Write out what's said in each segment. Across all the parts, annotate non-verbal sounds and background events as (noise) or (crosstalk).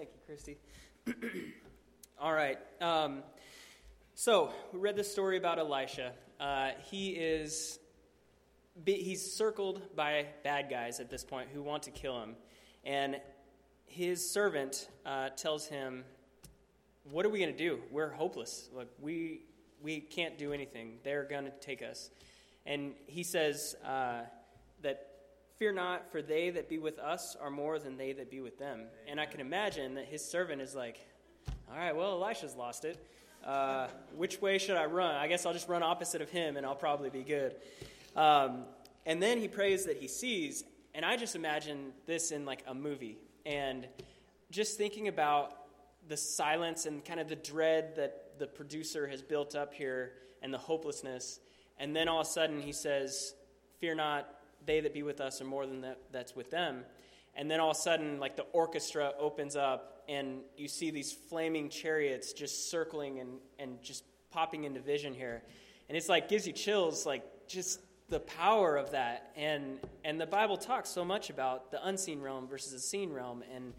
Thank you, Christy. (clears throat) All right. Um, so we read the story about Elisha. Uh, he is he's circled by bad guys at this point who want to kill him, and his servant uh, tells him, "What are we going to do? We're hopeless. Like we we can't do anything. They're going to take us." And he says uh, that Fear not, for they that be with us are more than they that be with them. And I can imagine that his servant is like, All right, well, Elisha's lost it. Uh, which way should I run? I guess I'll just run opposite of him and I'll probably be good. Um, and then he prays that he sees. And I just imagine this in like a movie. And just thinking about the silence and kind of the dread that the producer has built up here and the hopelessness. And then all of a sudden he says, Fear not, they that be with us are more than that, that's with them. And then all of a sudden, like the orchestra opens up, and you see these flaming chariots just circling and, and just popping into vision here. And it's like gives you chills, like just the power of that. And and the Bible talks so much about the unseen realm versus the seen realm, and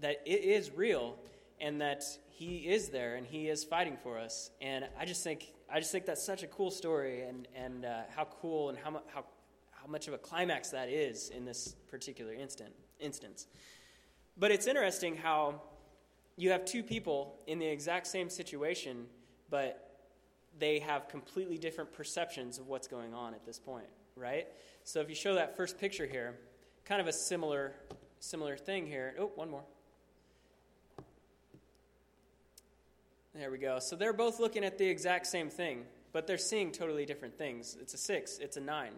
that it is real, and that He is there, and He is fighting for us. And I just think I just think that's such a cool story, and and uh, how cool and how how how much of a climax that is in this particular instant, instance. But it's interesting how you have two people in the exact same situation, but they have completely different perceptions of what's going on at this point, right? So if you show that first picture here, kind of a similar similar thing here. Oh, one more. There we go. So they're both looking at the exact same thing, but they're seeing totally different things. It's a 6, it's a 9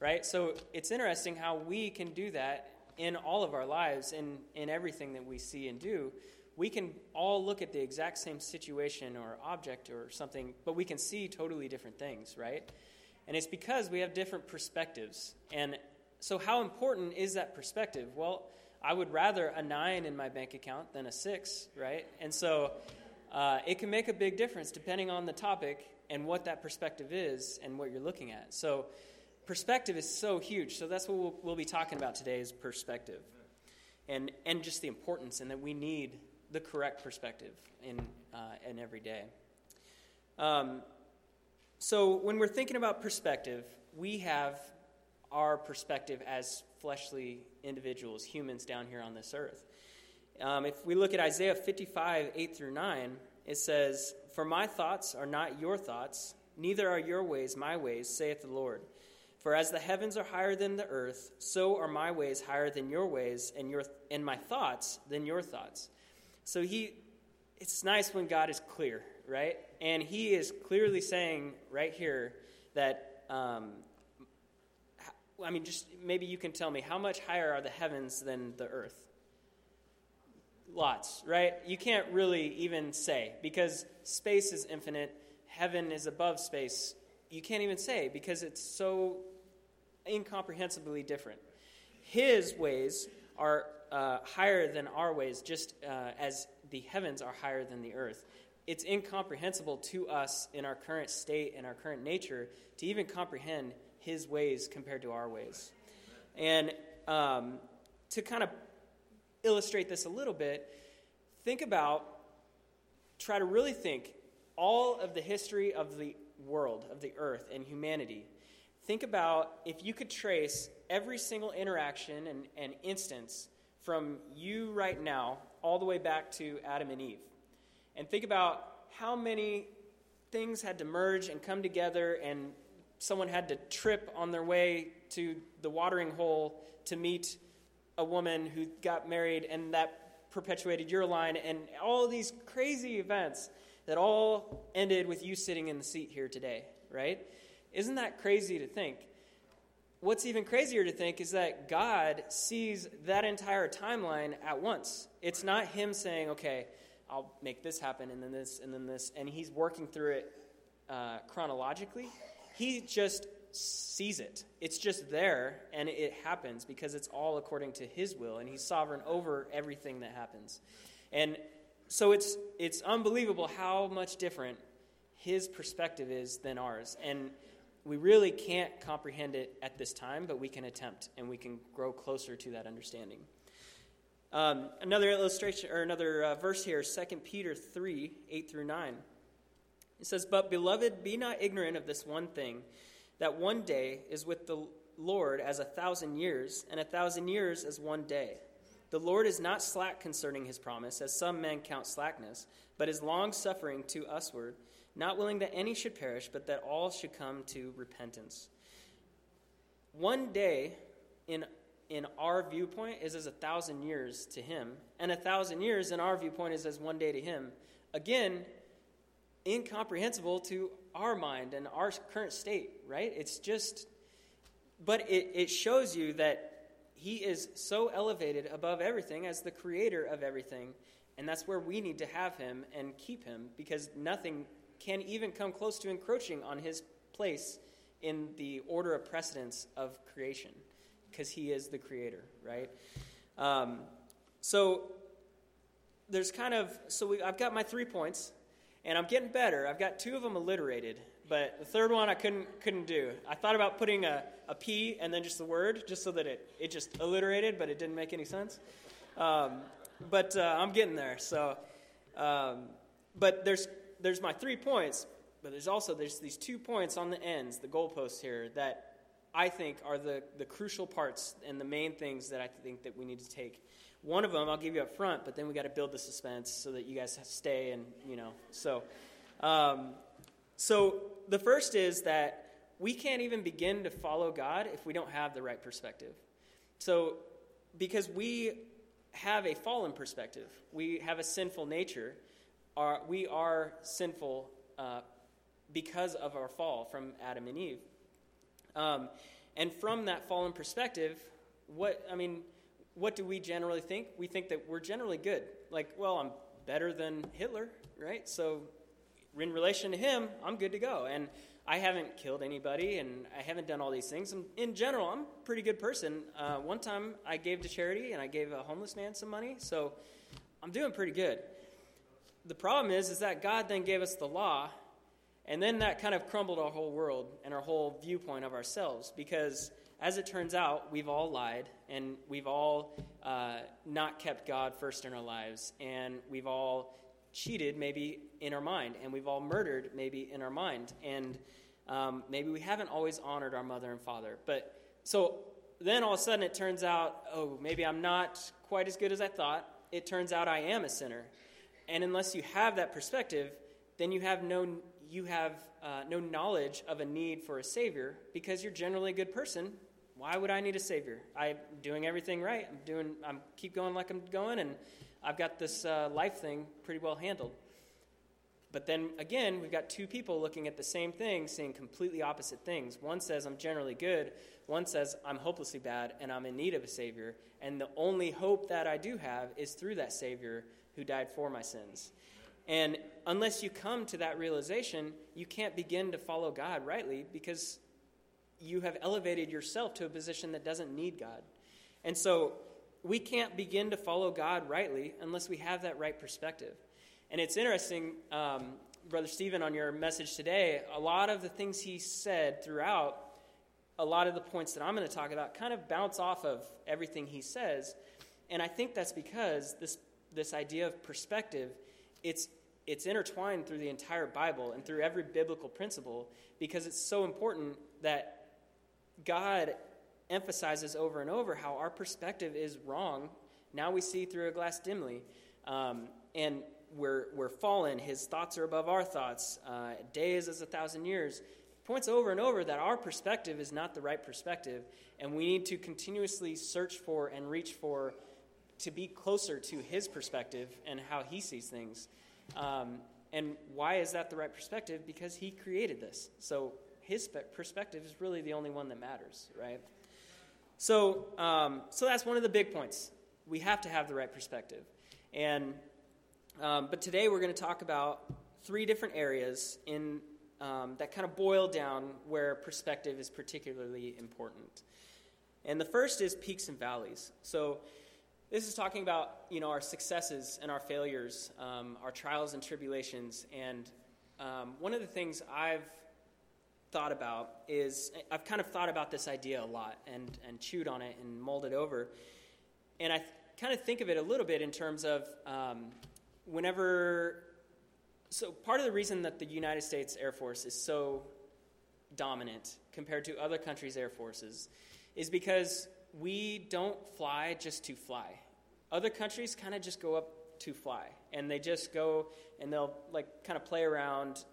right? So it's interesting how we can do that in all of our lives, in, in everything that we see and do. We can all look at the exact same situation or object or something, but we can see totally different things, right? And it's because we have different perspectives. And so, how important is that perspective? Well, I would rather a nine in my bank account than a six, right? And so, uh, it can make a big difference depending on the topic and what that perspective is and what you're looking at. So, perspective is so huge. So that's what we'll, we'll be talking about today is perspective. And, and just the importance and that we need the correct perspective in, uh, in every day. Um, so when we're thinking about perspective, we have our perspective as fleshly individuals, humans down here on this earth. Um, if we look at Isaiah 55, 8 through 9, it says, For my thoughts are not your thoughts, neither are your ways my ways, saith the Lord. For as the heavens are higher than the earth, so are my ways higher than your ways, and your and my thoughts than your thoughts. So he it's nice when God is clear, right? And he is clearly saying right here that um, I mean, just maybe you can tell me how much higher are the heavens than the earth? Lots, right? You can't really even say because space is infinite, heaven is above space. You can't even say because it's so incomprehensibly different. His ways are uh, higher than our ways, just uh, as the heavens are higher than the earth. It's incomprehensible to us in our current state and our current nature to even comprehend His ways compared to our ways. And um, to kind of illustrate this a little bit, think about, try to really think all of the history of the world, of the earth, and humanity think about if you could trace every single interaction and, and instance from you right now all the way back to Adam and Eve. And think about how many things had to merge and come together, and someone had to trip on their way to the watering hole to meet a woman who got married, and that perpetuated your line, and all these crazy events that all ended with you sitting in the seat here today, right? Isn't that crazy to think? What's even crazier to think is that God sees that entire timeline at once. It's not Him saying, okay, I'll make this happen, and then this, and then this, and He's working through it uh, chronologically. He just sees it. It's just there, and it happens because it's all according to His will, and He's sovereign over everything that happens. And so it's, it's unbelievable how much different His perspective is than ours. And we really can't comprehend it at this time, but we can attempt and we can grow closer to that understanding. Um, another illustration or another uh, verse here, 2 Peter 3 8 through 9. It says, But beloved, be not ignorant of this one thing, that one day is with the Lord as a thousand years, and a thousand years as one day. The Lord is not slack concerning his promise, as some men count slackness, but is long suffering to usward, not willing that any should perish, but that all should come to repentance. One day in in our viewpoint is as a thousand years to him, and a thousand years in our viewpoint is as one day to him. Again, incomprehensible to our mind and our current state, right? It's just, but it, it shows you that he is so elevated above everything as the creator of everything, and that's where we need to have him and keep him because nothing can even come close to encroaching on his place in the order of precedence of creation because he is the creator, right? Um, so there's kind of so we, I've got my three points, and I'm getting better. I've got two of them alliterated, but the third one I couldn't couldn't do. I thought about putting a, a P and then just the word, just so that it it just alliterated, but it didn't make any sense. Um, but uh, I'm getting there. So, um, but there's there's my three points, but there's also there's these two points on the ends, the goalposts here that I think are the, the crucial parts and the main things that I think that we need to take. One of them I'll give you up front, but then we got to build the suspense so that you guys stay and you know. So, um, so the first is that we can't even begin to follow God if we don't have the right perspective. So, because we have a fallen perspective, we have a sinful nature. Our, we are sinful uh, because of our fall from Adam and Eve. Um, and from that fallen perspective, what, I mean, what do we generally think? We think that we're generally good. Like, well, I'm better than Hitler, right? So, in relation to him, I'm good to go. And I haven't killed anybody and I haven't done all these things. And in general, I'm a pretty good person. Uh, one time I gave to charity and I gave a homeless man some money, so I'm doing pretty good. The problem is, is that God then gave us the law and then that kind of crumbled our whole world and our whole viewpoint of ourselves because, as it turns out, we've all lied and we've all uh, not kept God first in our lives and we've all cheated maybe in our mind and we've all murdered maybe in our mind and um, maybe we haven't always honored our mother and father. But so then all of a sudden it turns out, oh, maybe I'm not quite as good as I thought. It turns out I am a sinner. And unless you have that perspective, then you have no you have uh, no knowledge of a need for a Savior because you're generally a good person. Why would I need a Savior? I'm doing everything right. I'm doing. I'm keep going like I'm going, and I've got this uh, life thing pretty well handled. But then again, we've got two people looking at the same thing, saying completely opposite things. One says, I'm generally good. One says, I'm hopelessly bad and I'm in need of a Savior. And the only hope that I do have is through that Savior who died for my sins. And unless you come to that realization, you can't begin to follow God rightly because you have elevated yourself to a position that doesn't need God. And so we can't begin to follow God rightly unless we have that right perspective. And it's interesting, um, Brother Stephen, on your message today, a lot of the things he said throughout, a lot of the points that I'm going to talk about kind of bounce off of everything he says. And I think that's because this, this idea of perspective, it's it's intertwined through the entire Bible and through every biblical principle because it's so important that God emphasizes over and over how our perspective is wrong. Now we see through a glass dimly. Um, and we're, we're fallen. His thoughts are above our thoughts. Uh, days as a thousand years. Points over and over that our perspective is not the right perspective, and we need to continuously search for and reach for to be closer to his perspective and how he sees things. Um, and why is that the right perspective? Because he created this. So his perspective is really the only one that matters, right? So, um, so that's one of the big points. We have to have the right perspective. And, um, but today we're going to talk about three different areas in, um, that kind of boil down where perspective is particularly important. And the first is peaks and valleys. So, this is talking about you know our successes and our failures, um, our trials and tribulations. And um, one of the things I've thought about is I've kind of thought about this idea a lot and and chewed on it and mulled it over. And I kind of think of it a little bit in terms of um, whenever. So, part of the reason that the United States Air Force is so dominant compared to other countries' air forces is because we don't fly just to fly. Other countries kind of just go up to fly, and they just go and they'll like kind of play around,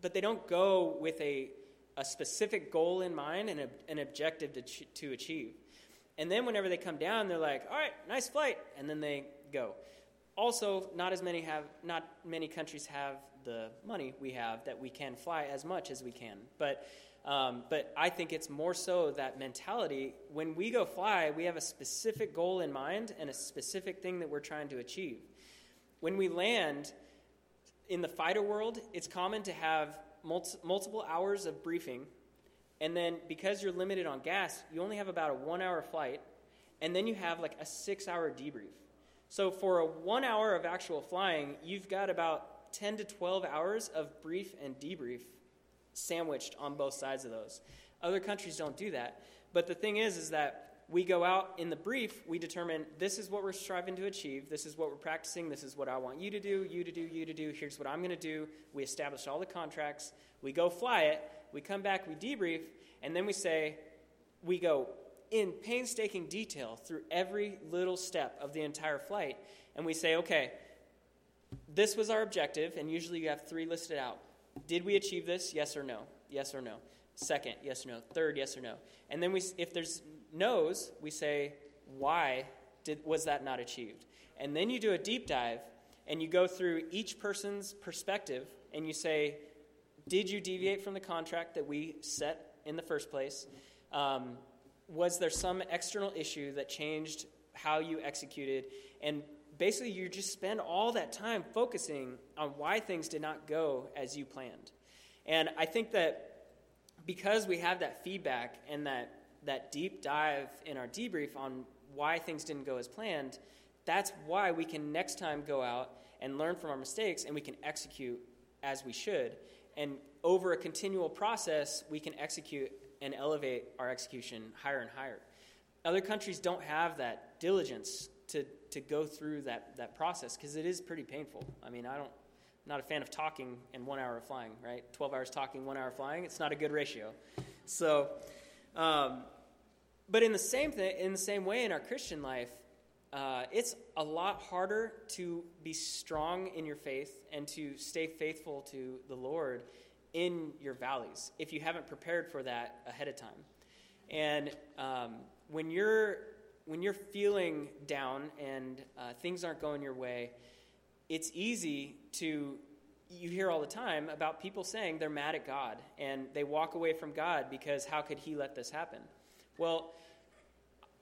but they don't go with a, a specific goal in mind and a, an objective to, ch- to achieve. And then whenever they come down, they're like, "All right, nice flight," and then they go. Also, not as many have not many countries have the money we have that we can fly as much as we can. But um, but I think it's more so that mentality. When we go fly, we have a specific goal in mind and a specific thing that we're trying to achieve. When we land in the fighter world, it's common to have multiple hours of briefing and then because you're limited on gas, you only have about a one hour flight, and then you have like a six hour debrief. So for a one hour of actual flying, you've got about 10 to 12 hours of brief and debrief sandwiched on both sides of those. Other countries don't do that. But the thing is, is that we go out in the brief, we determine this is what we're striving to achieve, this is what we're practicing, this is what I want you to do, you to do, you to do, here's what I'm going to do. We establish all the contracts, we go fly it, we come back, we debrief, and then we say, we go in painstaking detail through every little step of the entire flight, and we say, okay, this was our objective, and usually you have three listed out. Did we achieve this? Yes or no? Yes or no? Second, yes or no? Third, yes or no? And then we, if there's no's, we say, why did, was that not achieved? And then you do a deep dive and you go through each person's perspective and you say, did you deviate from the contract that we set in the first place? Um, was there some external issue that changed how you executed? And basically, you just spend all that time focusing on why things did not go as you planned. And I think that because we have that feedback and that, that deep dive in our debrief on why things didn't go as planned, that's why we can next time go out and learn from our mistakes and we can execute as we should. And over a continual process, we can execute and elevate our execution higher and higher. Other countries don't have that diligence to, to go through that, that process because it is pretty painful. I mean, I don't, I'm not a fan of talking and one hour of flying, right? 12 hours talking, one hour flying, it's not a good ratio. So, um, but in the same thing, in the same way in our Christian life, uh, it's a lot harder to be strong in your faith and to stay faithful to the Lord in your valleys if you haven't prepared for that ahead of time. And um, when you're when you're feeling down and uh, things aren't going your way, it's easy to you hear all the time about people saying they're mad at God and they walk away from God because how could He let this happen? Well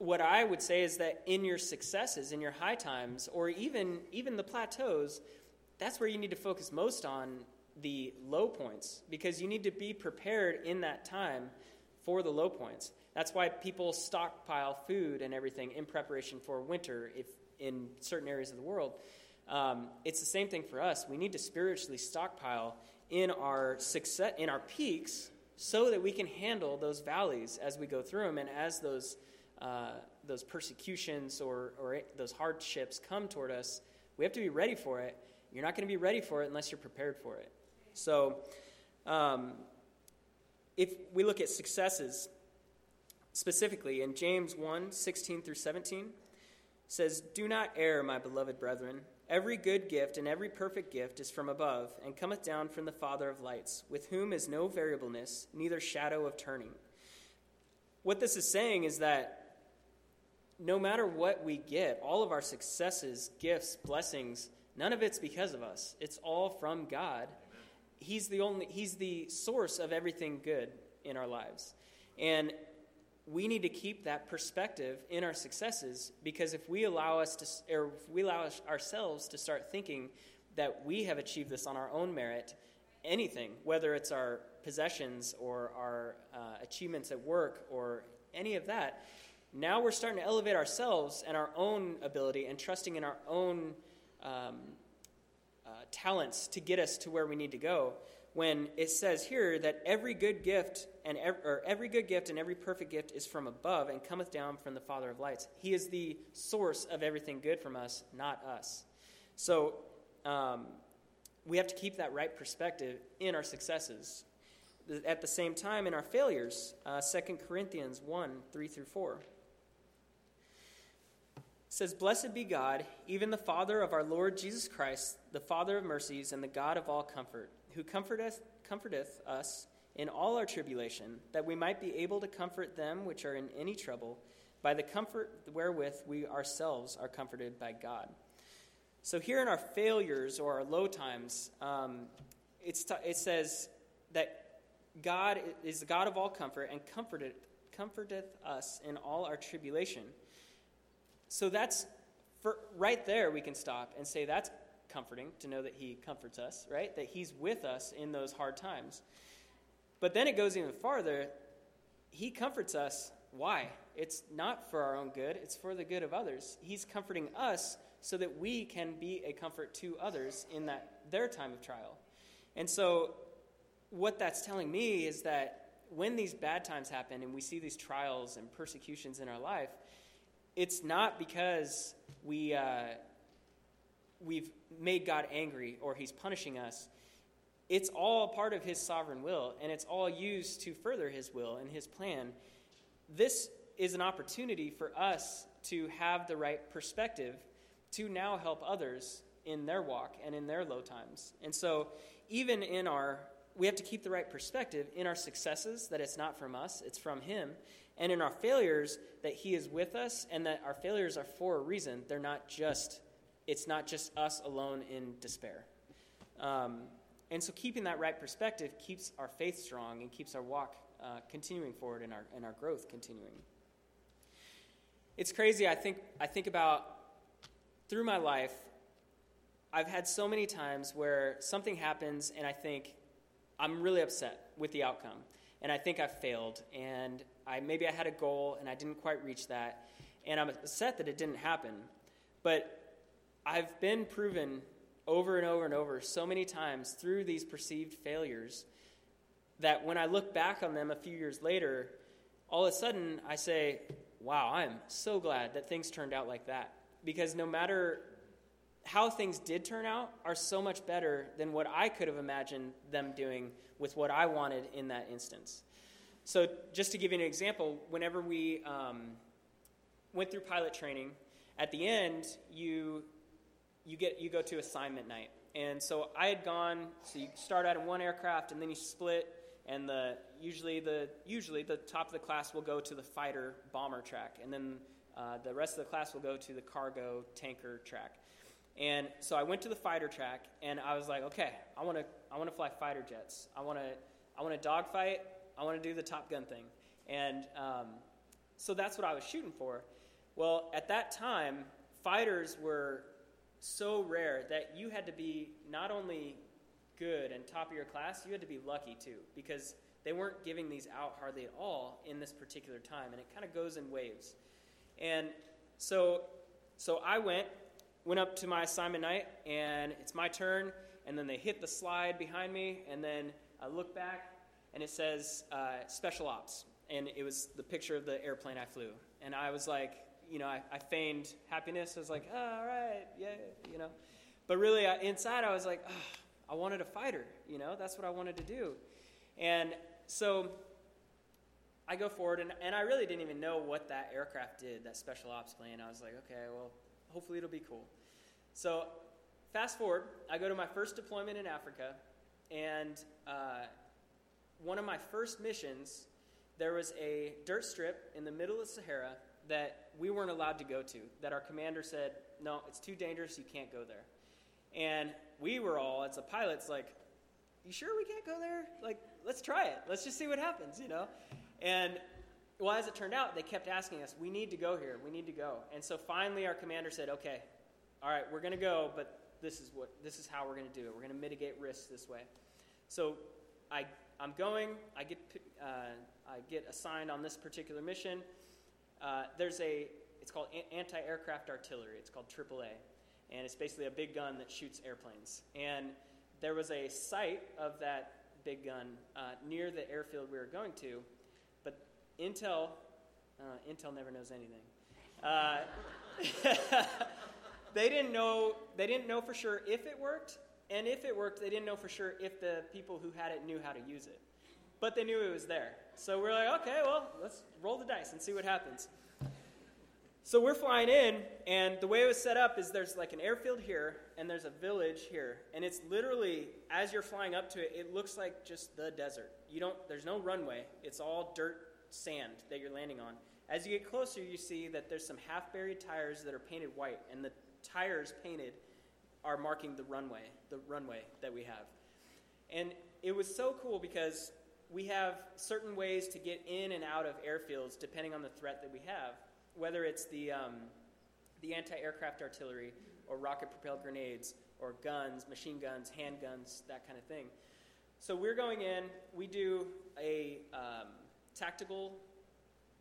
what I would say is that in your successes, in your high times, or even even the plateaus, that's where you need to focus most on the low points because you need to be prepared in that time for the low points. That's why people stockpile food and everything in preparation for winter if in certain areas of the world. Um, it's the same thing for us. We need to spiritually stockpile in our success in our peaks so that we can handle those valleys as we go through them and as those uh, those persecutions or, or those hardships come toward us, we have to be ready for it. You're not going to be ready for it unless you're prepared for it. So, um, if we look at successes specifically in James 1 16 through 17, says, Do not err, my beloved brethren. Every good gift and every perfect gift is from above, and cometh down from the Father of lights, with whom is no variableness, neither shadow of turning. What this is saying is that no matter what we get, all of our successes, gifts, blessings, none of it's because of us. It's all from God. He's the only he's the source of everything good in our lives. And we need to keep that perspective in our successes because if we allow us to or if we allow ourselves to start thinking that we have achieved this on our own merit, anything, whether it's our possessions or our uh, achievements at work or any of that, now we're starting to elevate ourselves and our own ability and trusting in our own um, talents to get us to where we need to go when it says here that every good gift and ev- or every good gift and every perfect gift is from above and cometh down from the Father of lights. He is the source of everything good from us, not us. So um, we have to keep that right perspective in our successes. At the same time, in our failures, uh, 2 Corinthians 1 3 through 4 says, Blessed be God, even the Father of our Lord Jesus Christ, the Father of mercies and the God of all comfort who comforteth, comforteth us in all our tribulation, that we might be able to comfort them which are in any trouble, by the comfort wherewith we ourselves are comforted by God. So, here in our failures or our low times, um, t- it says that God is the God of all comfort and comforted, comforteth us in all our tribulation. So, that's for, right there we can stop and say that's comforting to know that He comforts us, right? That He's with us in those hard times. But then it goes even farther. He comforts us. Why? It's not for our own good, it's for the good of others. He's comforting us so that we can be a comfort to others in that their time of trial. And so what that's telling me is that when these bad times happen and we see these trials and persecutions in our life, it's not because we uh, we've made God angry or he's punishing us. It's all part of his sovereign will, and it's all used to further his will and his plan. This is an opportunity for us to have the right perspective to now help others in their walk and in their low times. And so, even in our, we have to keep the right perspective in our successes, that it's not from us, it's from Him, and in our failures, that He is with us, and that our failures are for a reason. They're not just it's not just us alone in despair. Um, and so, keeping that right perspective keeps our faith strong and keeps our walk uh, continuing forward and our, and our growth continuing. It's crazy. I think, I think about through my life, I've had so many times where something happens and I think I'm really upset with the outcome. And I think I've failed. And I, maybe I had a goal and I didn't quite reach that. And I'm upset that it didn't happen. But I've been proven over and over and over so many times through these perceived failures that when I look back on them a few years later, all of a sudden I say, wow, I'm so glad that things turned out like that. Because no matter how things did turn out, are so much better than what I could have imagined them doing with what I wanted in that instance. So, just to give you an example, whenever we um, went through pilot training, at the end, you you get you go to assignment night. And so I had gone. So you start out in one aircraft, and then you split. And the usually the usually the top of the class will go to the fighter bomber track, and then uh, the rest of the class will go to the cargo tanker track. And so I went to the fighter track, and I was like, okay, I want to I want to fly fighter jets. I want to I want to dogfight. I want to do the Top Gun thing. And um, so that's what I was shooting for. Well, at that time, fighters were so rare that you had to be not only good and top of your class, you had to be lucky too, because they weren't giving these out hardly at all in this particular time, and it kind of goes in waves. And so, so I went, went up to my assignment night, and it's my turn, and then they hit the slide behind me, and then I look back, and it says uh, special ops, and it was the picture of the airplane I flew, and I was like, you know, I, I feigned happiness. I was like, oh, all right, yeah, you know. But really, I, inside, I was like, oh, I wanted a fighter, you know, that's what I wanted to do. And so I go forward, and, and I really didn't even know what that aircraft did, that special ops plane. I was like, okay, well, hopefully it'll be cool. So fast forward, I go to my first deployment in Africa, and uh, one of my first missions, there was a dirt strip in the middle of Sahara that we weren't allowed to go to, that our commander said, no, it's too dangerous, you can't go there. And we were all, as a pilots, like, you sure we can't go there? Like, let's try it. Let's just see what happens, you know? And well, as it turned out, they kept asking us, we need to go here, we need to go. And so finally, our commander said, okay, all right, we're going to go, but this is what this is how we're going to do it. We're going to mitigate risks this way. So I, I'm going. I get uh, I get assigned on this particular mission. Uh, there's a, it's called anti-aircraft artillery. It's called AAA. and it's basically a big gun that shoots airplanes. And there was a site of that big gun uh, near the airfield we were going to, but Intel, uh, Intel never knows anything. Uh, (laughs) they didn't know. They didn't know for sure if it worked, and if it worked, they didn't know for sure if the people who had it knew how to use it. But they knew it was there. So we're like, okay, well, let's roll the dice and see what happens. So we're flying in, and the way it was set up is there's like an airfield here, and there's a village here, and it's literally as you're flying up to it, it looks like just the desert. You don't, there's no runway. It's all dirt, sand that you're landing on. As you get closer, you see that there's some half-buried tires that are painted white, and the tires painted are marking the runway, the runway that we have. And it was so cool because we have certain ways to get in and out of airfields depending on the threat that we have whether it's the, um, the anti aircraft artillery or rocket propelled grenades or guns, machine guns, handguns, that kind of thing. So we're going in, we do a um, tactical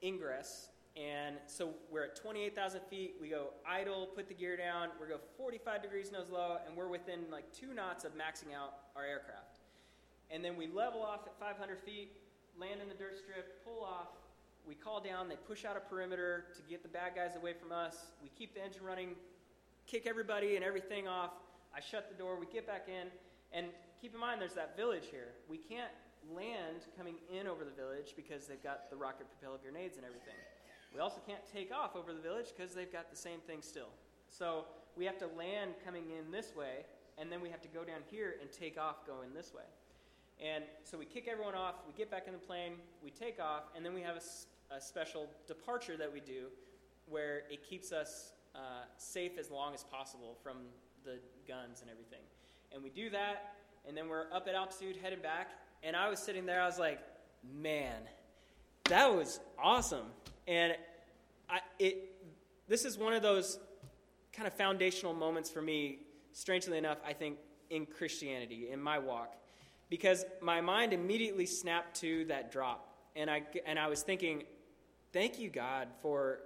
ingress, and so we're at 28,000 feet. We go idle, put the gear down, we go 45 degrees nose low, and we're within like two knots of maxing out our aircraft. And then we level off at 500 feet, land in the dirt strip, pull off, we call down, they push out a perimeter to get the bad guys away from us. We keep the engine running, kick everybody and everything off. I shut the door, we get back in, and keep in mind there's that village here. We can't land coming in over the village because they've got the rocket propelled grenades and everything. We also can't take off over the village because they've got the same thing still. So we have to land coming in this way, and then we have to go down here and take off going this way. And so we kick everyone off, we get back in the plane, we take off, and then we have a, a special departure that we do where it keeps us uh, safe as long as possible from the guns and everything. And we do that, and then we're up at altitude headed back. And I was sitting there, I was like, man, that was awesome. And I, it, this is one of those kind of foundational moments for me, strangely enough, I think, in Christianity, in my walk because my mind immediately snapped to that drop. And I, and I was thinking, thank you, God, for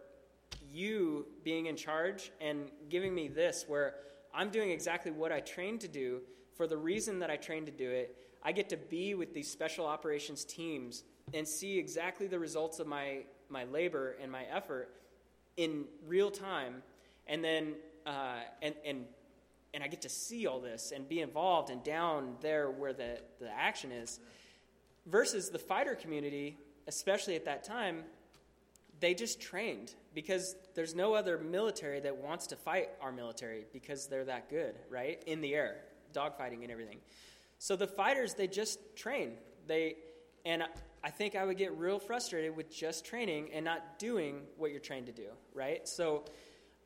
you being in charge and giving me this, where I'm doing exactly what I trained to do for the reason that I trained to do it. I get to be with these special operations teams and see exactly the results of my, my labor and my effort in real time, and then uh, and, and and I get to see all this and be involved and down there where the, the action is. Versus the fighter community, especially at that time, they just trained because there's no other military that wants to fight our military because they're that good, right? In the air, dogfighting and everything. So the fighters, they just train. They, and I think I would get real frustrated with just training and not doing what you're trained to do, right? So,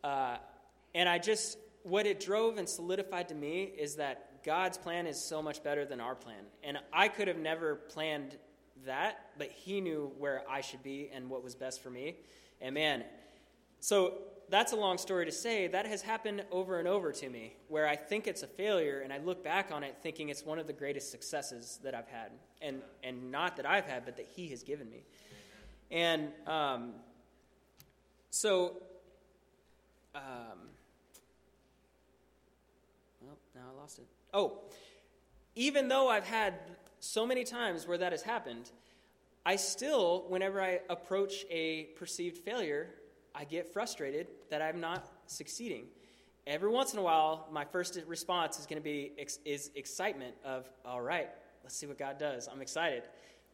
uh, and I just what it drove and solidified to me is that God's plan is so much better than our plan. And I could have never planned that, but He knew where I should be and what was best for me. And man, so that's a long story to say. That has happened over and over to me, where I think it's a failure, and I look back on it thinking it's one of the greatest successes that I've had. And, and not that I've had, but that He has given me. And um, so. Um, well, now I lost it. Oh, even though I've had so many times where that has happened, I still, whenever I approach a perceived failure, I get frustrated that I'm not succeeding. Every once in a while, my first response is going to be is excitement of, all right, let's see what God does. I'm excited.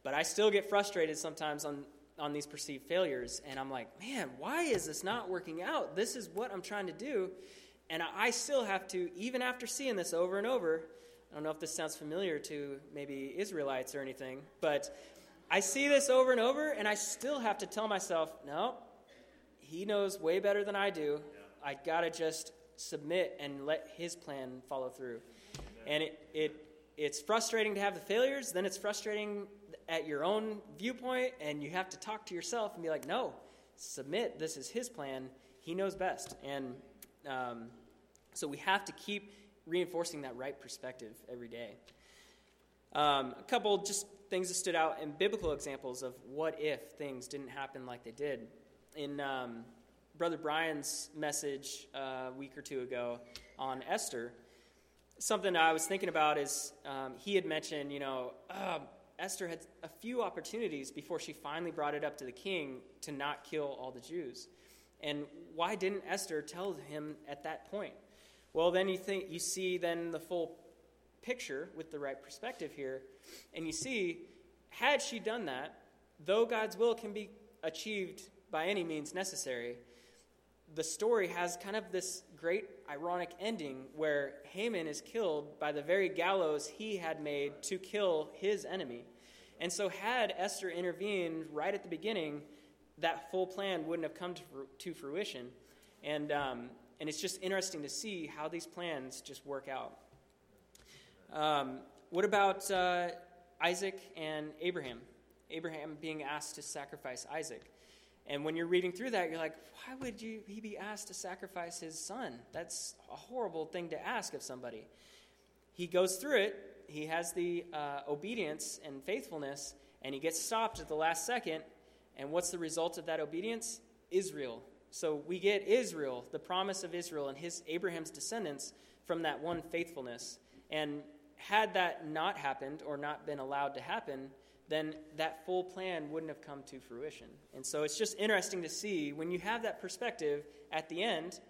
But I still get frustrated sometimes on, on these perceived failures, and I'm like, man, why is this not working out? This is what I'm trying to do. And I still have to, even after seeing this over and over, I don't know if this sounds familiar to maybe Israelites or anything, but I see this over and over, and I still have to tell myself, no, he knows way better than I do. I got to just submit and let his plan follow through. And it, it, it's frustrating to have the failures, then it's frustrating at your own viewpoint, and you have to talk to yourself and be like, no, submit. This is his plan. He knows best. And um, so we have to keep reinforcing that right perspective every day. Um, a couple just things that stood out in biblical examples of what if things didn't happen like they did. In um, Brother Brian's message uh, a week or two ago on Esther, something I was thinking about is um, he had mentioned, you know, uh, Esther had a few opportunities before she finally brought it up to the king to not kill all the Jews. And why didn't Esther tell him at that point? Well, then you think you see then the full picture with the right perspective here, and you see, had she done that, though God's will can be achieved by any means necessary, the story has kind of this great ironic ending where Haman is killed by the very gallows he had made to kill his enemy. And so, had Esther intervened right at the beginning, that full plan wouldn't have come to, fruition. And, um, and it's just interesting to see how these plans just work out. Um, what about uh, Isaac and Abraham? Abraham being asked to sacrifice Isaac. And when you're reading through that, you're like, why would you, he be asked to sacrifice his son? That's a horrible thing to ask of somebody. He goes through it, he has the uh, obedience and faithfulness, and he gets stopped at the last second. And what's the result of that obedience? Israel. So we get Israel, the promise of Israel and his Abraham's descendants from that one faithfulness. And had that not happened or not been allowed to happen, then that full plan wouldn't have come to fruition. And so it's just interesting to see when you have that perspective at the end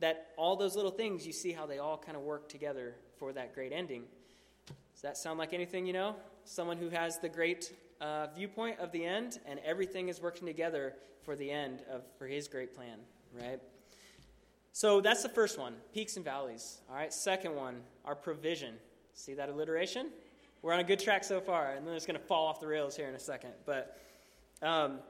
that all those little things, you see how they all kind of work together for that great ending. Does that sound like anything you know? Someone who has the great uh, viewpoint of the end and everything is working together for the end of for his great plan, right? So that's the first one, peaks and valleys. All right, second one, our provision. See that alliteration? we're on a good track so far, and then it's going to fall off the rails here in a second. But um,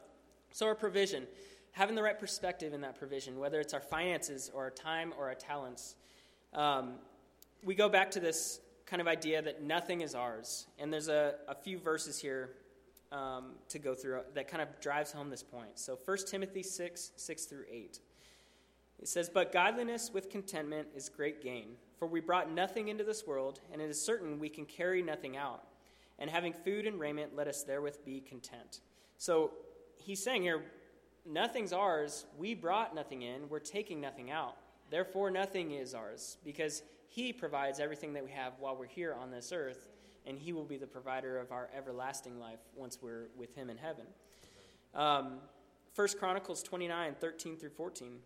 so our provision, having the right perspective in that provision, whether it's our finances or our time or our talents, um, we go back to this kind of idea that nothing is ours. And there's a, a few verses here um, to go through that kind of drives home this point. So 1 Timothy 6, 6 through 8. It says, But godliness with contentment is great gain. For we brought nothing into this world, and it is certain we can carry nothing out. And having food and raiment, let us therewith be content. So he's saying here, nothing's ours. We brought nothing in. We're taking nothing out. Therefore, nothing is ours, because he provides everything that we have while we're here on this earth, and he will be the provider of our everlasting life once we're with him in heaven. Um, 1 Chronicles 29 13 through 14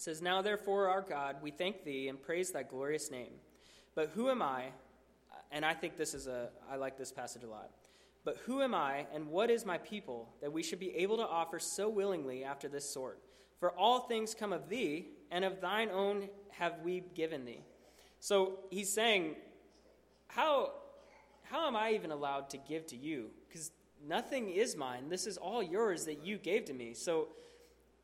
it says, Now therefore, our God, we thank thee and praise thy glorious name. But who am I? And I think this is a, I like this passage a lot. But who am I, and what is my people, that we should be able to offer so willingly after this sort? For all things come of thee, and of thine own have we given thee. So he's saying, How, how am I even allowed to give to you? Because nothing is mine. This is all yours that you gave to me. So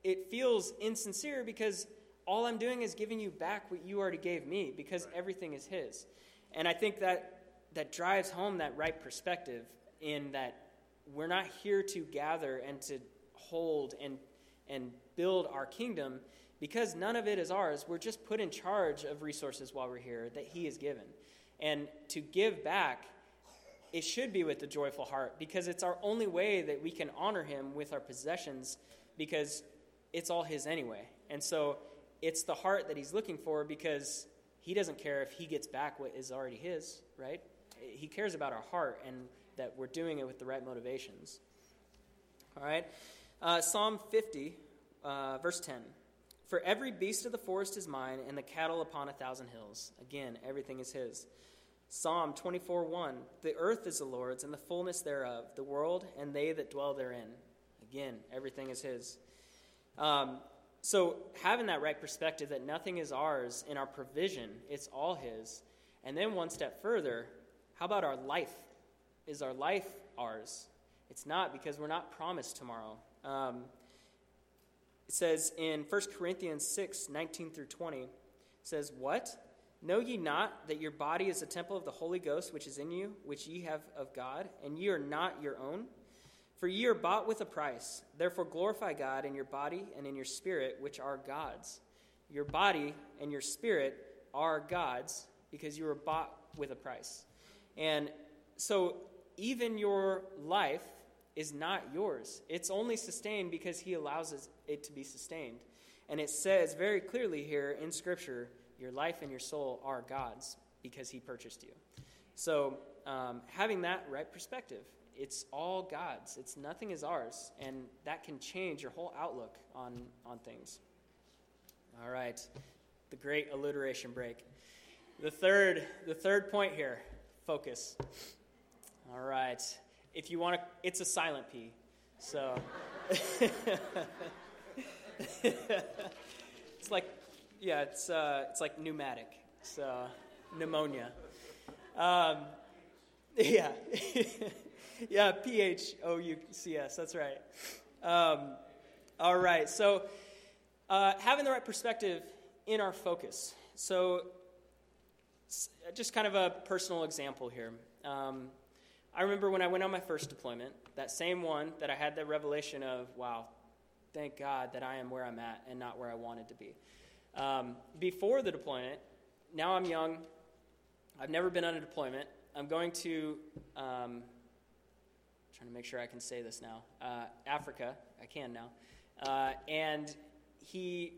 it feels insincere because all I'm doing is giving you back what you already gave me because everything is His. And I think that that drives home that right perspective in that we're not here to gather and to hold and and build our kingdom because none of it is ours. We're just put in charge of resources while we're here that He has given. And to give back, it should be with a joyful heart because it's our only way that we can honor Him with our possessions because it's all his anyway. And so it's the heart that he's looking for because he doesn't care if he gets back what is already his, right? He cares about our heart and that we're doing it with the right motivations. All right? Uh, Psalm 50, uh, verse 10. For every beast of the forest is mine, and the cattle upon a thousand hills. Again, everything is his. Psalm 24, 1. The earth is the Lord's, and the fullness thereof, the world and they that dwell therein. Again, everything is his. Um, so, having that right perspective that nothing is ours in our provision, it's all His. And then one step further, how about our life? Is our life ours? It's not because we're not promised tomorrow. Um, it says in 1 Corinthians 6 19 through 20, it says, What? Know ye not that your body is a temple of the Holy Ghost which is in you, which ye have of God, and ye are not your own? For ye are bought with a price. Therefore glorify God in your body and in your spirit, which are God's. Your body and your spirit are God's because you were bought with a price. And so even your life is not yours. It's only sustained because He allows it to be sustained. And it says very clearly here in Scripture your life and your soul are God's because He purchased you. So, um, having that right perspective, it's all God's. It's nothing is ours, and that can change your whole outlook on on things. All right, the great alliteration break. The third, the third point here, focus. All right, if you want to, it's a silent P, so. (laughs) it's like, yeah, it's uh, it's like pneumatic, so pneumonia. Um, (laughs) yeah. (laughs) (laughs) yeah, P H O U C S. That's right. Um, all right. So, uh, having the right perspective in our focus. So, just kind of a personal example here. Um, I remember when I went on my first deployment, that same one that I had the revelation of, wow, thank God that I am where I'm at and not where I wanted to be. Um, before the deployment, now I'm young. I've never been on a deployment. I'm going to um, trying to make sure I can say this now. Uh, Africa, I can now. Uh, and he,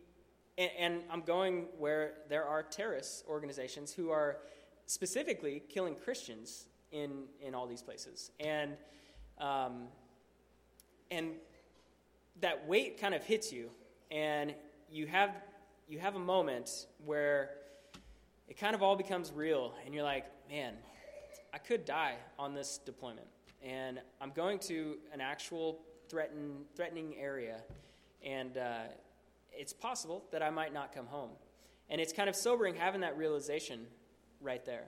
and, and, I'm going where there are terrorist organizations who are specifically killing Christians in, in all these places. And, um, and that weight kind of hits you, and you have, you have a moment where it kind of all becomes real, and you're like, man, I could die on this deployment and I'm going to an actual threaten, threatening area, and uh, it's possible that I might not come home. And it's kind of sobering having that realization right there.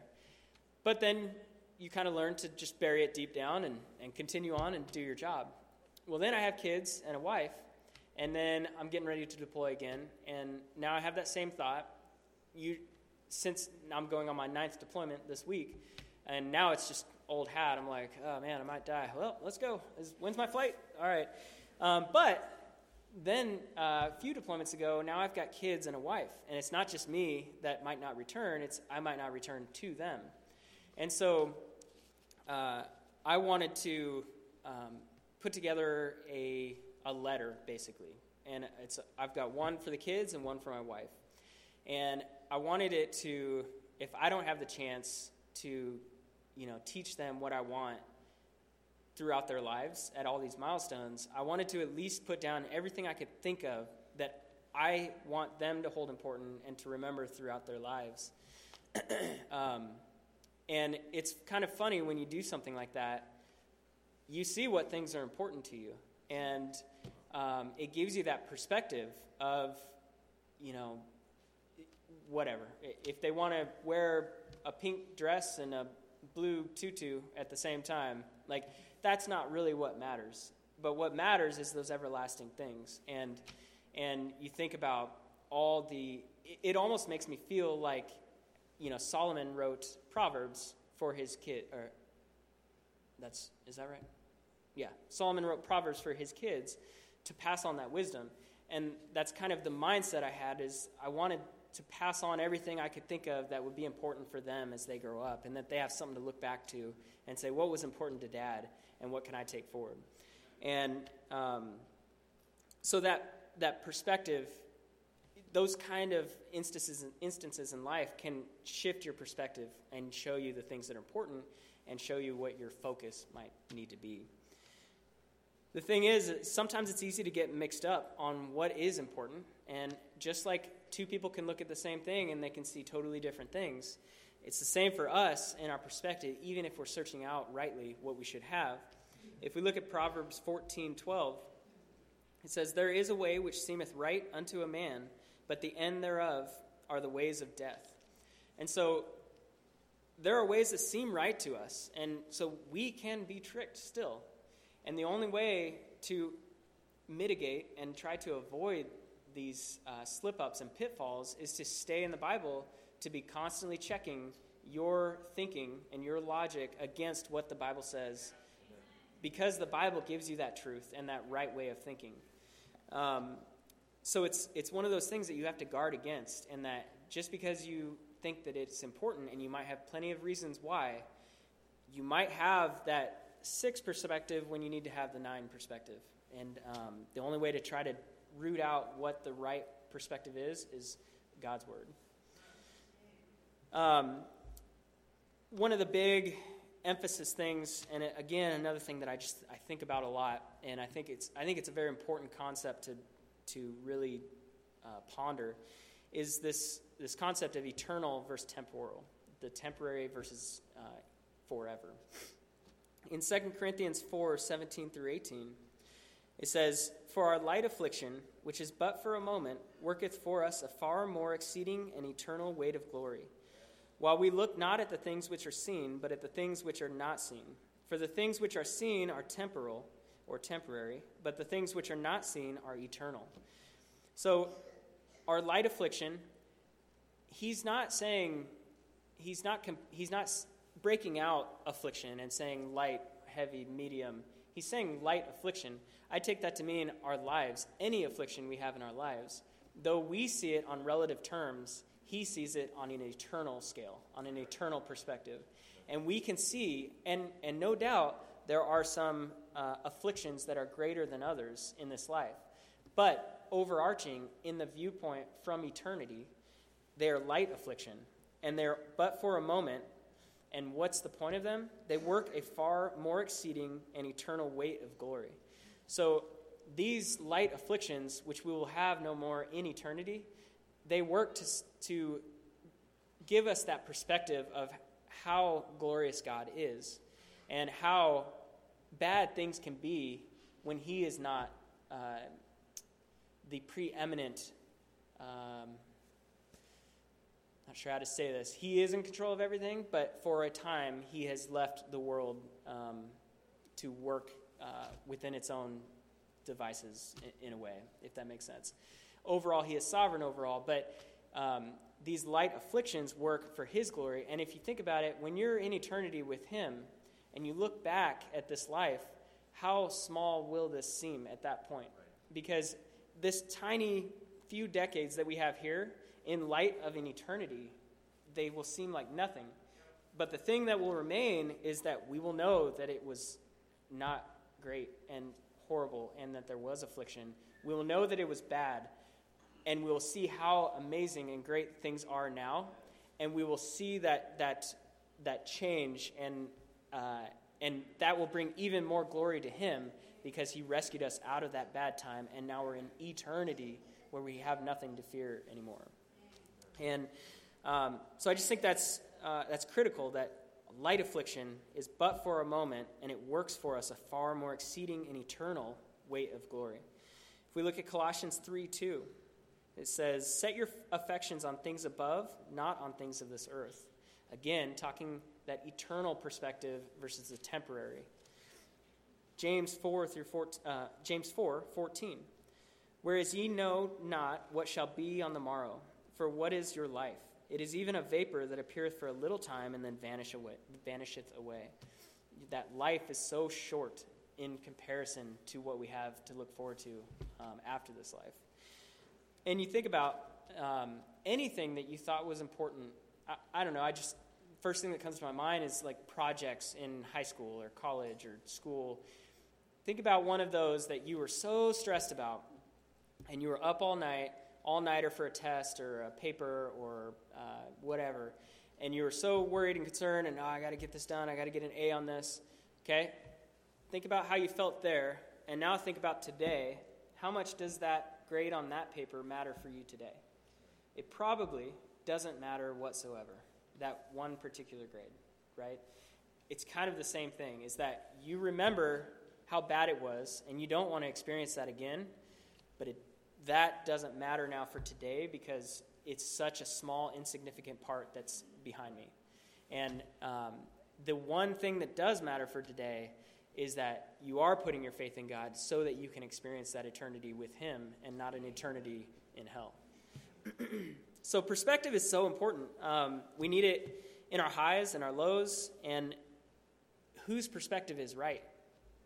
But then you kind of learn to just bury it deep down and, and continue on and do your job. Well, then I have kids and a wife, and then I'm getting ready to deploy again, and now I have that same thought. You, since I'm going on my ninth deployment this week, and now it's just old hat. I'm like, oh man, I might die. Well, let's go. When's my flight? All right. Um, but then uh, a few deployments ago, now I've got kids and a wife, and it's not just me that might not return. It's I might not return to them, and so uh, I wanted to um, put together a a letter basically, and it's I've got one for the kids and one for my wife, and I wanted it to if I don't have the chance to you know, teach them what I want throughout their lives at all these milestones, I wanted to at least put down everything I could think of that I want them to hold important and to remember throughout their lives. (clears throat) um, and it's kind of funny when you do something like that, you see what things are important to you. And um, it gives you that perspective of, you know, whatever. If they want to wear a pink dress and a blue tutu at the same time. Like, that's not really what matters. But what matters is those everlasting things. And, and you think about all the, it almost makes me feel like, you know, Solomon wrote Proverbs for his kid, or that's, is that right? Yeah. Solomon wrote Proverbs for his kids to pass on that wisdom. And that's kind of the mindset I had is I wanted to pass on everything I could think of that would be important for them as they grow up, and that they have something to look back to and say, what was important to dad, and what can I take forward? And um, so that, that perspective, those kind of instances, instances in life can shift your perspective and show you the things that are important and show you what your focus might need to be. The thing is, sometimes it's easy to get mixed up on what is important, and just like two people can look at the same thing and they can see totally different things. It's the same for us in our perspective, even if we're searching out rightly what we should have. If we look at Proverbs 14 12, it says, There is a way which seemeth right unto a man, but the end thereof are the ways of death. And so there are ways that seem right to us, and so we can be tricked still. And the only way to mitigate and try to avoid these uh, slip ups and pitfalls is to stay in the Bible, to be constantly checking your thinking and your logic against what the Bible says, because the Bible gives you that truth and that right way of thinking. Um, so it's, it's one of those things that you have to guard against, and that just because you think that it's important and you might have plenty of reasons why, you might have that six perspective when you need to have the nine perspective. And um, the only way to try to root out what the right perspective is, is God's word. Um, one of the big emphasis things, and it, again, another thing that I just I think about a lot, and I think it's I think it's a very important concept to to really uh, ponder, is this this concept of eternal versus temporal, the temporary versus uh, forever. In 2 Corinthians 4 17 through 18, it says, For our light affliction, which is but for a moment, worketh for us a far more exceeding and eternal weight of glory while we look not at the things which are seen, but at the things which are not seen. For the things which are seen are temporal or temporary, but the things which are not seen are eternal. So, our light affliction, he's not saying, he's not, he's not breaking out affliction and saying light, heavy, medium. He's saying light affliction. I take that to mean our lives, any affliction we have in our lives. Though we see it on relative terms, he sees it on an eternal scale, on an eternal perspective. And we can see, and, and no doubt, there are some uh, afflictions that are greater than others in this life. But overarching, in the viewpoint from eternity, they are light affliction. And they're but for a moment. And what's the point of them? They work a far more exceeding and eternal weight of glory. So these light afflictions, which we will have no more in eternity, they work to, to give us that perspective of how glorious God is and how bad things can be when He is not uh, the preeminent. Um, not sure how to say this. He is in control of everything, but for a time, He has left the world um, to work uh, within its own devices in, in, a way, if that makes sense overall, he is sovereign overall, but um, these light afflictions work for his glory. And if you think about it, when you're in eternity with him and you look back at this life, how small will this seem at that point? Because this tiny few decades that we have here, in light of an eternity, they will seem like nothing. But the thing that will remain is that we will know that it was not great and horrible and that there was affliction. We will know that it was bad and we'll see how amazing and great things are now, and we will see that that that change, and uh, and that will bring even more glory to Him because He rescued us out of that bad time, and now we're in eternity where we have nothing to fear anymore. And um, so I just think that's uh, that's critical that light affliction is but for a moment, and it works for us a far more exceeding and eternal weight of glory. If we look at Colossians 3 2, it says, Set your affections on things above, not on things of this earth. Again, talking that eternal perspective versus the temporary. James 4 through 14, uh, James 4, 14. Whereas ye know not what shall be on the morrow, for what is your life? It is even a vapor that appeareth for a little time and then vanish away, vanisheth away. That life is so short in comparison to what we have to look forward to um, after this life. And you think about um, anything that you thought was important. I, I don't know. I just first thing that comes to my mind is like projects in high school or college or school. Think about one of those that you were so stressed about, and you were up all night, all nighter for a test or a paper or uh, whatever, and you were so worried and concerned, and oh, I got to get this done. I got to get an A on this. Okay, think about how you felt there, and now think about today. How much does that grade on that paper matter for you today? It probably doesn't matter whatsoever, that one particular grade, right? It's kind of the same thing, is that you remember how bad it was, and you don't want to experience that again, but it, that doesn't matter now for today because it's such a small, insignificant part that's behind me. And um, the one thing that does matter for today is that you are putting your faith in God so that you can experience that eternity with Him and not an eternity in hell. (clears throat) so, perspective is so important. Um, we need it in our highs and our lows, and whose perspective is right?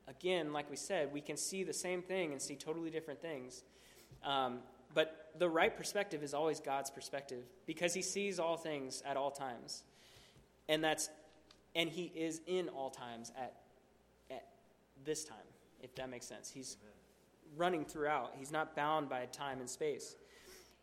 Again, like we said, we can see the same thing and see totally different things. Um, but the right perspective is always God's perspective because He sees all things at all times. And that's and He is in all times at at this time, if that makes sense. He's Amen. running throughout, he's not bound by time and space.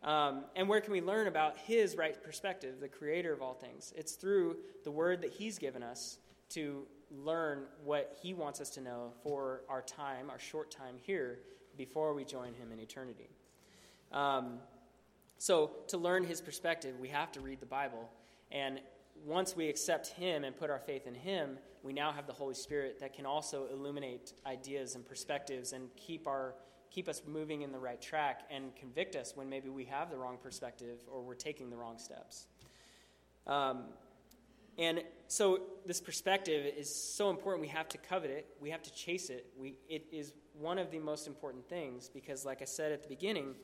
Um, and where can we learn about his right perspective, the creator of all things? It's through the word that he's given us to learn what he wants us to know for our time, our short time here, before we join him in eternity. Um, so, to learn his perspective, we have to read the Bible. And once we accept him and put our faith in him, we now have the Holy Spirit that can also illuminate ideas and perspectives and keep our keep us moving in the right track and convict us when maybe we have the wrong perspective or we're taking the wrong steps. Um, and so this perspective is so important. We have to covet it. We have to chase it. We, it is one of the most important things because, like I said at the beginning,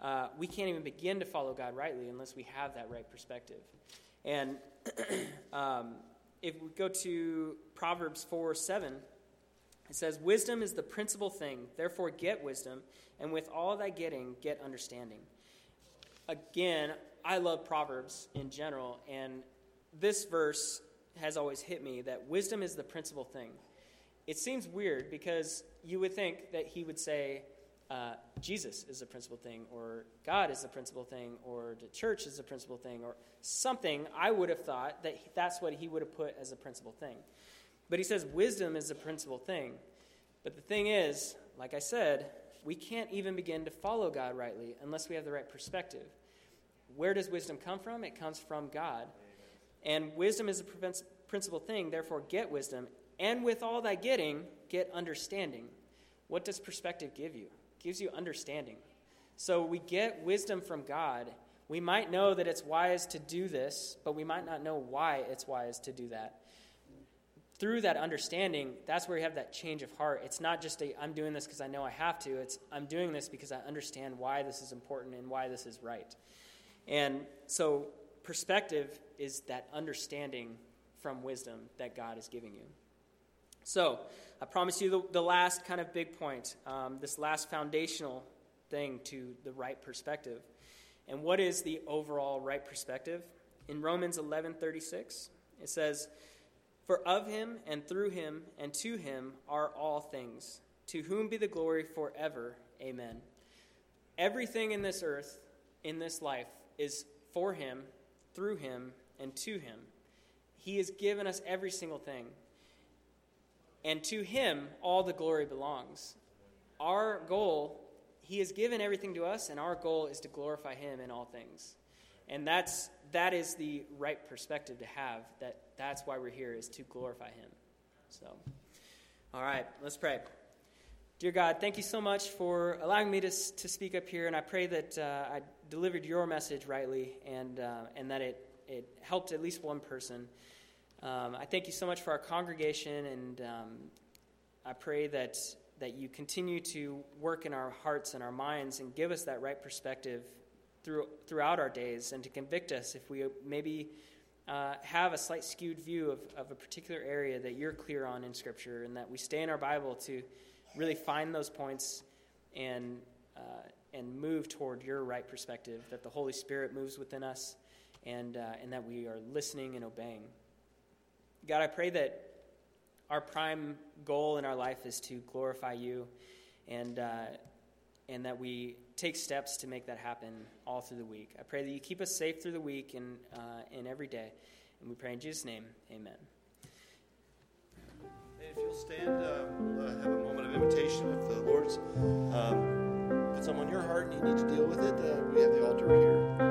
uh, we can't even begin to follow God rightly unless we have that right perspective. And (clears throat) um, if we go to Proverbs 4 7, it says, Wisdom is the principal thing. Therefore, get wisdom, and with all thy getting, get understanding. Again, I love Proverbs in general, and this verse has always hit me that wisdom is the principal thing. It seems weird because you would think that he would say, uh, Jesus is the principal thing, or God is the principal thing, or the church is the principal thing, or something. I would have thought that that's what he would have put as a principal thing. But he says wisdom is the principal thing. But the thing is, like I said, we can't even begin to follow God rightly unless we have the right perspective. Where does wisdom come from? It comes from God. And wisdom is the principal thing, therefore, get wisdom. And with all that getting, get understanding. What does perspective give you? It gives you understanding. So we get wisdom from God. We might know that it's wise to do this, but we might not know why it's wise to do that through that understanding, that's where you have that change of heart. It's not just a, I'm doing this because I know I have to. It's, I'm doing this because I understand why this is important and why this is right. And so, perspective is that understanding from wisdom that God is giving you. So, I promise you the, the last kind of big point, um, this last foundational thing to the right perspective. And what is the overall right perspective? In Romans 11:36, it says, for of him, and through him, and to him are all things, to whom be the glory forever. Amen. Everything in this earth, in this life, is for him, through him, and to him. He has given us every single thing. And to him, all the glory belongs. Our goal, he has given everything to us, and our goal is to glorify him in all things. And that's that is the right perspective to have. That that's why we're here is to glorify Him. So, all right, let's pray. Dear God, thank you so much for allowing me to, to speak up here, and I pray that uh, I delivered your message rightly and, uh, and that it, it helped at least one person. Um, I thank you so much for our congregation, and um, I pray that, that you continue to work in our hearts and our minds and give us that right perspective through, throughout our days and to convict us if we maybe uh, have a slight skewed view of, of a particular area that you're clear on in Scripture and that we stay in our Bible to really find those points and, uh, and move toward your right perspective, that the Holy Spirit moves within us and, uh, and that we are listening and obeying. God, I pray that our prime goal in our life is to glorify you and, uh, and that we take steps to make that happen all through the week. I pray that you keep us safe through the week and, uh, and every day. And we pray in Jesus' name, amen. If you'll stand, uh, we'll uh, have a moment of invitation if the Lord's um, put something on your heart and you need to deal with it. Uh, we have the altar here.